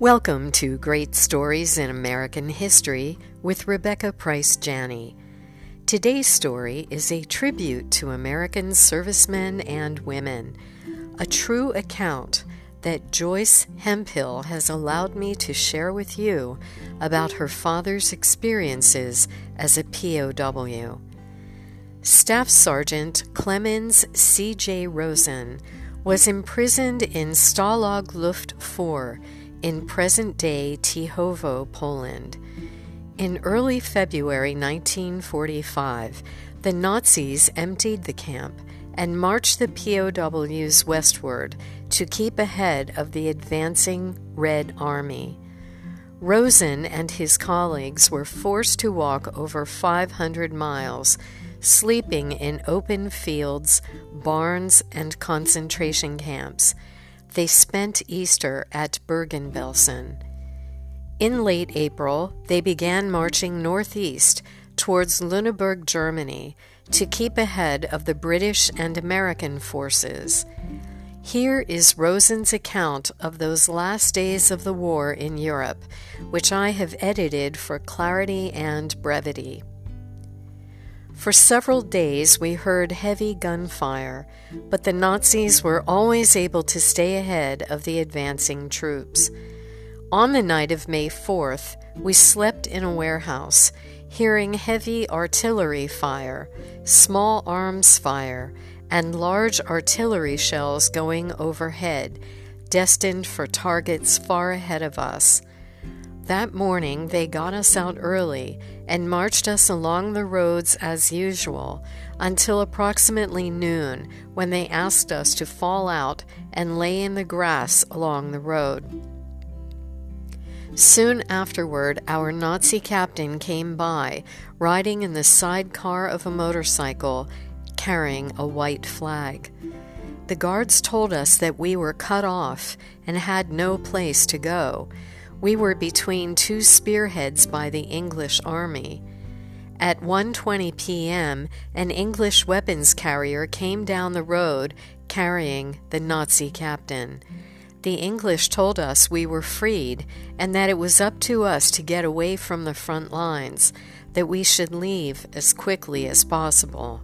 Welcome to Great Stories in American History with Rebecca Price Janney. Today's story is a tribute to American servicemen and women, a true account that Joyce Hemphill has allowed me to share with you about her father's experiences as a POW. Staff Sergeant Clemens C.J. Rosen was imprisoned in Stalag Luft 4 in present day Tychowo, Poland. In early February 1945, the Nazis emptied the camp and marched the POWs westward to keep ahead of the advancing Red Army. Rosen and his colleagues were forced to walk over 500 miles, sleeping in open fields, barns, and concentration camps they spent Easter at Bergen-Belsen. In late April, they began marching northeast towards Lüneburg, Germany, to keep ahead of the British and American forces. Here is Rosen's account of those last days of the war in Europe, which I have edited for clarity and brevity. For several days we heard heavy gunfire, but the Nazis were always able to stay ahead of the advancing troops. On the night of May 4th, we slept in a warehouse, hearing heavy artillery fire, small arms fire, and large artillery shells going overhead, destined for targets far ahead of us. That morning they got us out early and marched us along the roads as usual until approximately noon when they asked us to fall out and lay in the grass along the road. Soon afterward, our Nazi captain came by, riding in the sidecar of a motorcycle, carrying a white flag. The guards told us that we were cut off and had no place to go we were between two spearheads by the English army. At 1:20 p.m., an English weapons carrier came down the road carrying the Nazi captain. The English told us we were freed and that it was up to us to get away from the front lines, that we should leave as quickly as possible.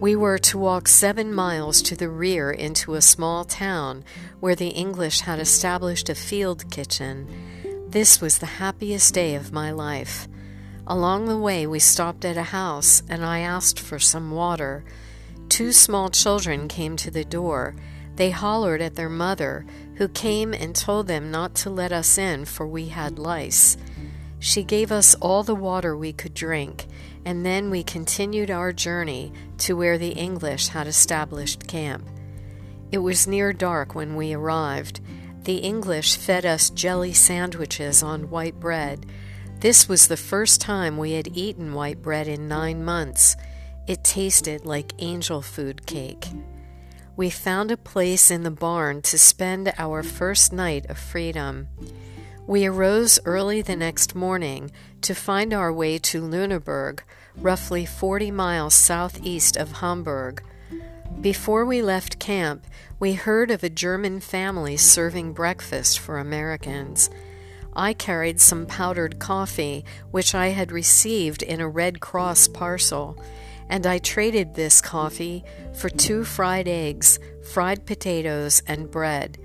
We were to walk seven miles to the rear into a small town where the English had established a field kitchen. This was the happiest day of my life. Along the way, we stopped at a house and I asked for some water. Two small children came to the door. They hollered at their mother, who came and told them not to let us in, for we had lice. She gave us all the water we could drink, and then we continued our journey to where the English had established camp. It was near dark when we arrived. The English fed us jelly sandwiches on white bread. This was the first time we had eaten white bread in nine months. It tasted like angel food cake. We found a place in the barn to spend our first night of freedom. We arose early the next morning to find our way to Lüneburg, roughly 40 miles southeast of Hamburg. Before we left camp, we heard of a German family serving breakfast for Americans. I carried some powdered coffee, which I had received in a Red Cross parcel, and I traded this coffee for two fried eggs, fried potatoes, and bread.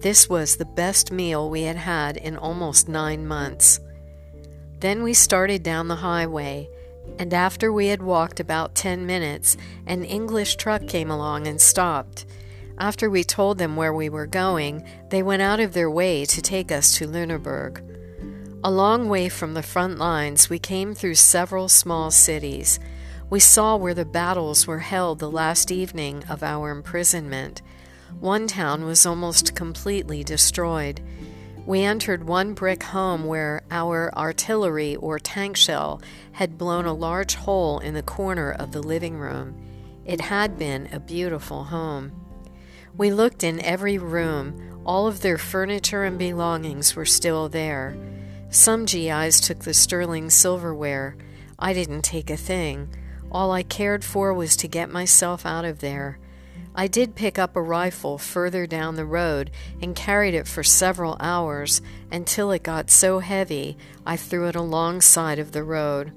This was the best meal we had had in almost nine months. Then we started down the highway, and after we had walked about ten minutes, an English truck came along and stopped. After we told them where we were going, they went out of their way to take us to Lüneburg. A long way from the front lines, we came through several small cities. We saw where the battles were held the last evening of our imprisonment. One town was almost completely destroyed. We entered one brick home where our artillery or tank shell had blown a large hole in the corner of the living room. It had been a beautiful home. We looked in every room. All of their furniture and belongings were still there. Some GIs took the sterling silverware. I didn't take a thing. All I cared for was to get myself out of there. I did pick up a rifle further down the road and carried it for several hours until it got so heavy I threw it alongside of the road.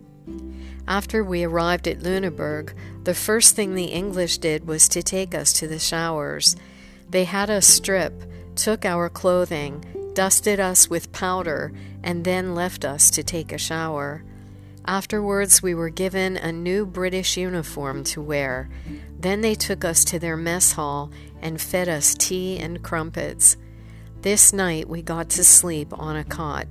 After we arrived at Lüneburg, the first thing the English did was to take us to the showers. They had us strip, took our clothing, dusted us with powder, and then left us to take a shower. Afterwards, we were given a new British uniform to wear. Then they took us to their mess hall and fed us tea and crumpets. This night we got to sleep on a cot.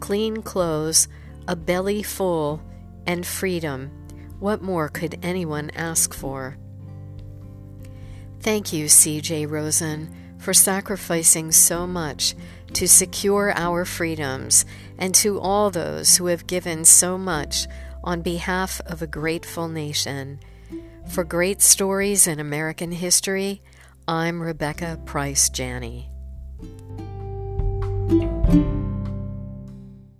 Clean clothes, a belly full, and freedom. What more could anyone ask for? Thank you, C.J. Rosen, for sacrificing so much to secure our freedoms, and to all those who have given so much on behalf of a grateful nation. For great stories in American history, I'm Rebecca Price Janney.